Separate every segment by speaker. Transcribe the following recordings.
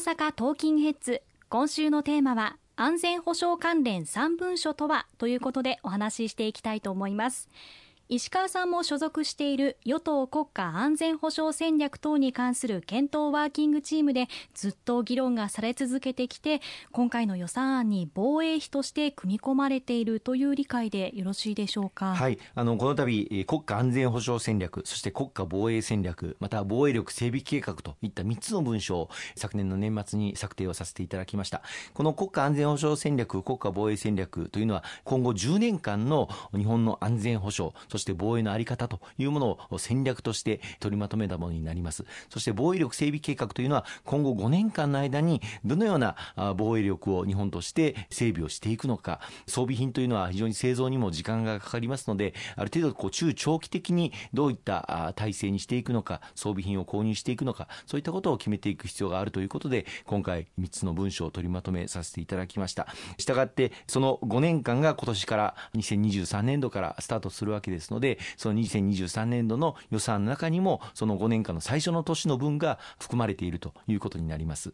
Speaker 1: 阪トーキンヘッズ。今週のテーマは安全保障関連3文書とは？ということでお話ししていきたいと思います。石川さんも所属している与党国家安全保障戦略等に関する検討ワーキングチームでずっと議論がされ続けてきて今回の予算案に防衛費として組み込まれているという理解でよろしいでしょうか？
Speaker 2: はい、あのこの度国家安全保障戦略そして国家防衛戦略また防衛力整備計画といった3つの文書を昨年の年末に策定をさせていただきましたこの国家安全保障戦略国家防衛戦略というのは今後10年間の日本の安全保障そして防衛の在り方というものを戦略として取りまとめたものになります。そして防衛力整備計画というのは今後5年間の間にどのような防衛力を日本として整備をしていくのか、装備品というのは非常に製造にも時間がかかりますので、ある程度こう中長期的にどういった体制にしていくのか、装備品を購入していくのか、そういったことを決めていく必要があるということで、今回3つの文書を取りまとめさせていただきました。したがって、その5年間が今年から2023年度からスタートするわけですので、その2023年度の予算の中にもその5年間の最初の年の分が含まれているということになります。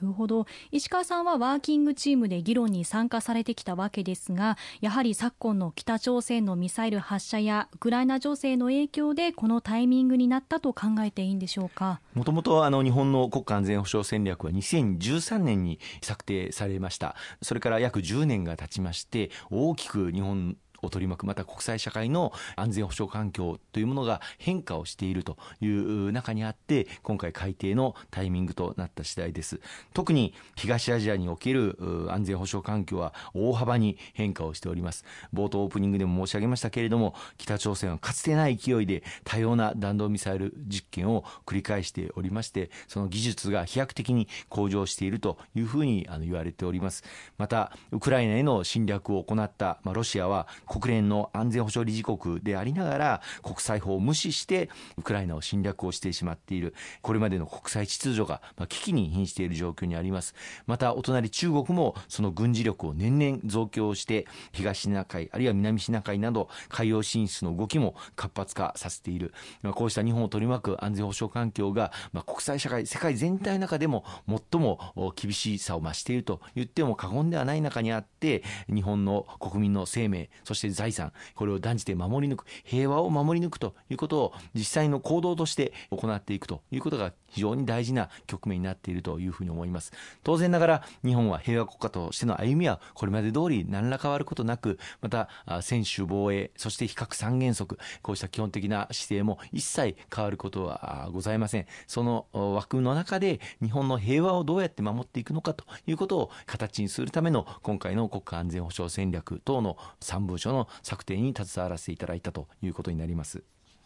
Speaker 1: なるほど。石川さんはワーキングチームで議論に参加されてきたわけですがやはり昨今の北朝鮮のミサイル発射やウクライナ情勢の影響でこのタイミングになったと考えていいんでしょうか？
Speaker 2: もともと日本の国家安全保障戦略は2013年に策定されました。それから約10年が経ちまして大きく日本を取り巻くまた国際社会の安全保障環境というものが変化をしているという中にあって今回改定のタイミングとなった次第です。特に東アジアにおける安全保障環境は大幅に変化をしております。冒頭オープニングでも申し上げましたけれども北朝鮮はかつてない勢いで多様な弾道ミサイル実験を繰り返しておりましてその技術が飛躍的に向上しているというふうに言われております。またウクライナへの侵略を行った、まあ、ロシアは国連の安全保障理事国でありながら国際法を無視してウクライナを侵略をしてしまっている。これまでの国際秩序が危機に瀕している状況にあります。またお隣中国もその軍事力を年々増強して東シナ海あるいは南シナ海など海洋進出の動きも活発化させている。こうした日本を取り巻く安全保障環境が国際社会世界全体の中でも最も厳しさを増していると言っても過言ではない中にあって日本の国民の生命そして財産これを断じて守り抜く平和を守り抜くということを実際の行動として行っていくということが非常に大事な局面になっているというふうに思います。当然ながら日本は平和国家としての歩みはこれまで通り何ら変わることなくまた専守防衛そして非核三原則こうした基本的な姿勢も一切変わることはございません。その枠の中で日本の平和をどうやって守っていくのかということを形にするための今回の国家安全保障戦略等の3文書の策定に携わらせていただいたということになります。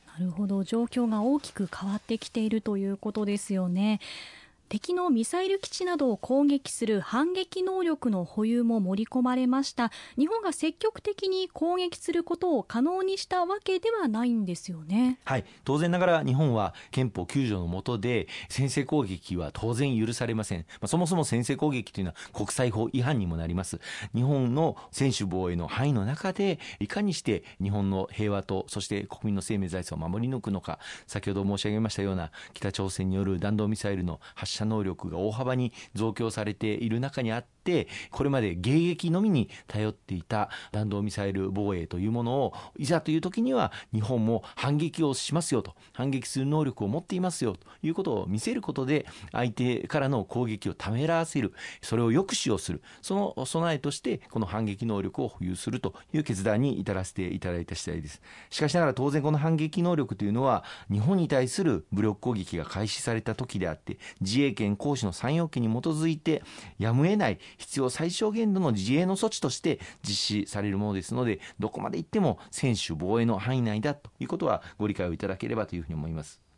Speaker 1: なるほど状況が大きく変わってきているということですよね。敵のミサイル基地などを攻撃する反撃能力の保有も盛り込まれました。日本が積極的に攻撃することを可能にしたわけではないんですよね。
Speaker 2: はい。当然ながら日本は憲法9条の下で先制攻撃は当然許されません、まあ、そもそも先制攻撃というのは国際法違反にもなります。日本の専守防衛の範囲の中でいかにして日本の平和とそして国民の生命財産を守り抜くのか。先ほど申し上げましたような北朝鮮による弾道ミサイルの発射射能力が大幅に増強されている中にあってこれまで迎撃のみに頼っていた弾道ミサイル防衛というものをいざという時には日本も反撃をしますよと。反撃する能力を持っていますよということを見せることで相手からの攻撃をためらわせる。それを抑止をする。その備えとしてこの反撃能力を保有するという決断に至らせていただいた次第です。しかしながら当然この反撃能力というのは日本に対する武力攻撃が開始された時であって自衛衛権行使の3要件に基づいてやむを得ない必要最小限度の自衛の措置として実施されるものですのでどこまで行っても専守防衛の範囲内だということはご理解をいただければというふうに思います。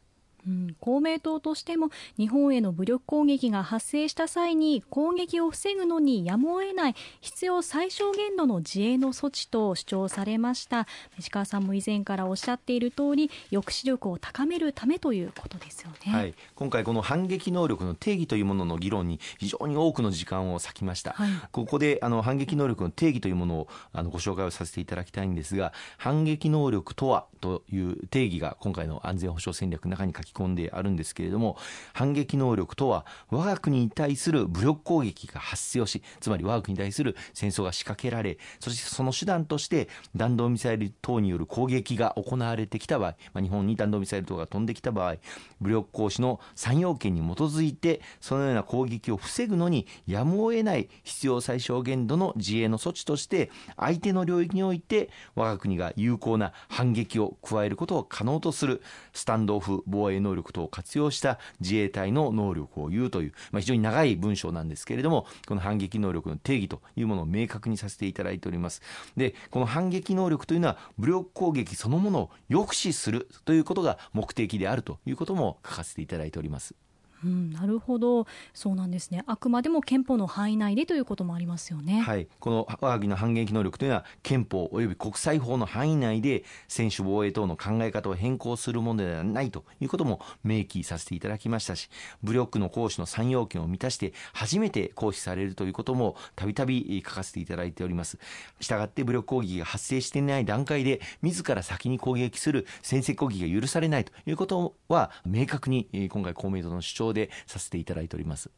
Speaker 1: うん、公明党としても日本への武力攻撃が発生した際に攻撃を防ぐのにやむを得ない必要最小限度の自衛の措置と主張されました。石川さんも以前からおっしゃっている通り抑止力を高めるためということですよね、
Speaker 2: はい、今回この反撃能力の定義というものの議論に非常に多くの時間を割きました、はい、ここであの反撃能力の定義というものをあのご紹介をさせていただきたいんですが反撃能力とはという定義が今回の安全保障戦略の中に書きき込んであるんですけれども反撃能力とは我が国に対する武力攻撃が発生しつまり我が国に対する戦争が仕掛けられそしてその手段として弾道ミサイル等による攻撃が行われてきた場合、まあ、日本に弾道ミサイル等が飛んできた場合武力行使の3要件に基づいてそのような攻撃を防ぐのにやむを得ない必要最小限度の自衛の措置として相手の領域において我が国が有効な反撃を加えることを可能とするスタンドオフ防衛能力等を活用した自衛隊の能力を言うという、まあ、非常に長い文章なんですけれどもこの反撃能力の定義というものを明確にさせていただいております。でこの反撃能力というのは武力攻撃そのものを抑止するということが目的であるということも書かせていただいております。
Speaker 1: うん、なるほど、そうなんですね。あくまでも憲法の範囲内でということもありますよね。
Speaker 2: はい、この我が国の反撃能力というのは憲法及び国際法の範囲内で専守防衛等の考え方を変更するものではないということも明記させていただきましたし、武力の行使の3要件を満たして初めて行使されるということもたびたび書かせていただいております。したがって武力攻撃が発生していない段階で自ら先に攻撃する先制攻撃が許されないということは明確に今回公明党の主張でさせていただいております。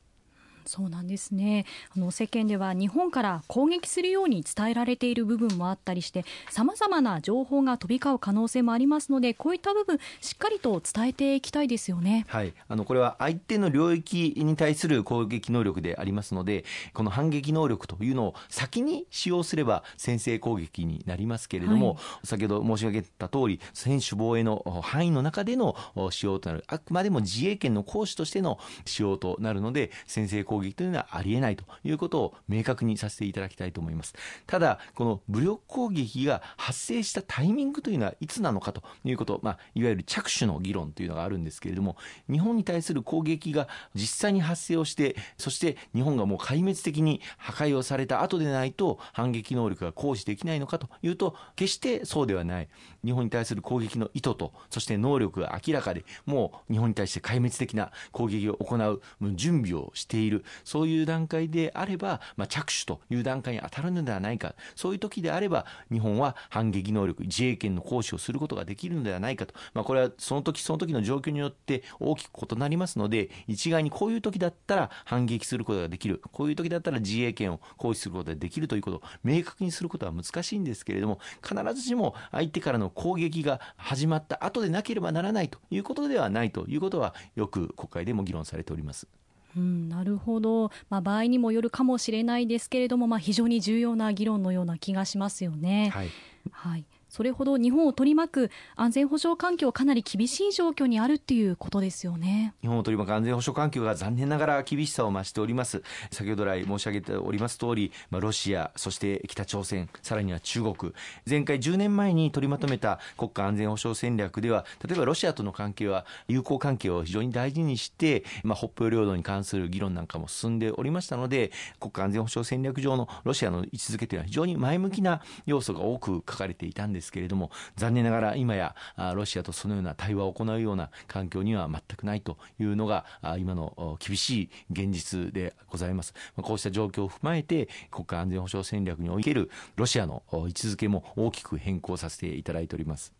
Speaker 1: そうなんですね。あの世間では日本から攻撃するように伝えられている部分もあったりしてさまざまな情報が飛び交う可能性もありますのでこういった部分しっかりと伝えていきたいですよね、
Speaker 2: はい、あのこれは相手の領域に対する攻撃能力でありますのでこの反撃能力というのを先に使用すれば先制攻撃になりますけれども、はい、先ほど申し上げた通り専守防衛の範囲の中での使用となる。あくまでも自衛権の行使としての使用となるので先制攻攻撃というのはありえないということを明確にさせていただきたいと思います。ただ、この武力攻撃が発生したタイミングというのはいつなのかということ、まあ、いわゆる着手の議論というのがあるんですけれども、日本に対する攻撃が実際に発生をして、そして日本がもう壊滅的に破壊をされた後でないと反撃能力が行使できないのかというと、決してそうではない。日本に対する攻撃の意図と、そして能力が明らかで、もう日本に対して壊滅的な攻撃を行う準備をしている。そういう段階であれば、まあ、着手という段階に当たるのではないか、そういう時であれば、日本は反撃能力、自衛権の行使をすることができるのではないかと、まあ、これはその時その時の状況によって大きく異なりますので、一概にこういう時だったら反撃することができる、こういう時だったら自衛権を行使することができるということ。を明確にすることは難しいんですけれども、必ずしも相手からの攻撃が始まった後でなければならないということではないということは、よく国会でも議論されております。
Speaker 1: うん、なるほど、まあ、場合にもよるかもしれないですけれども、まあ、非常に重要な議論のような気がしますよね。はい、はいそれほど日本を取り巻く安全保障環境かなり厳しい状況にあるっていうことですよね。
Speaker 2: 日本を取り巻く安全保障環境が残念ながら厳しさを増しております。先ほど来申し上げております通り、まあ、ロシアそして北朝鮮さらには中国。前回10年前に取りまとめた国家安全保障戦略では例えばロシアとの関係は友好関係を非常に大事にして、まあ、北方領土に関する議論なんかも進んでおりましたので国家安全保障戦略上のロシアの位置づけというのは非常に前向きな要素が多く書かれていたんです。ですけれども残念ながら今やロシアとそのような対話を行うような環境には全くないというのが今の厳しい現実でございます。こうした状況を踏まえて国家安全保障戦略におけるロシアの位置づけも大きく変更させていただいております。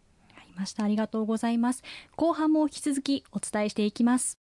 Speaker 1: ました。ありがとうございます。後半も引き続きお伝えしていきます。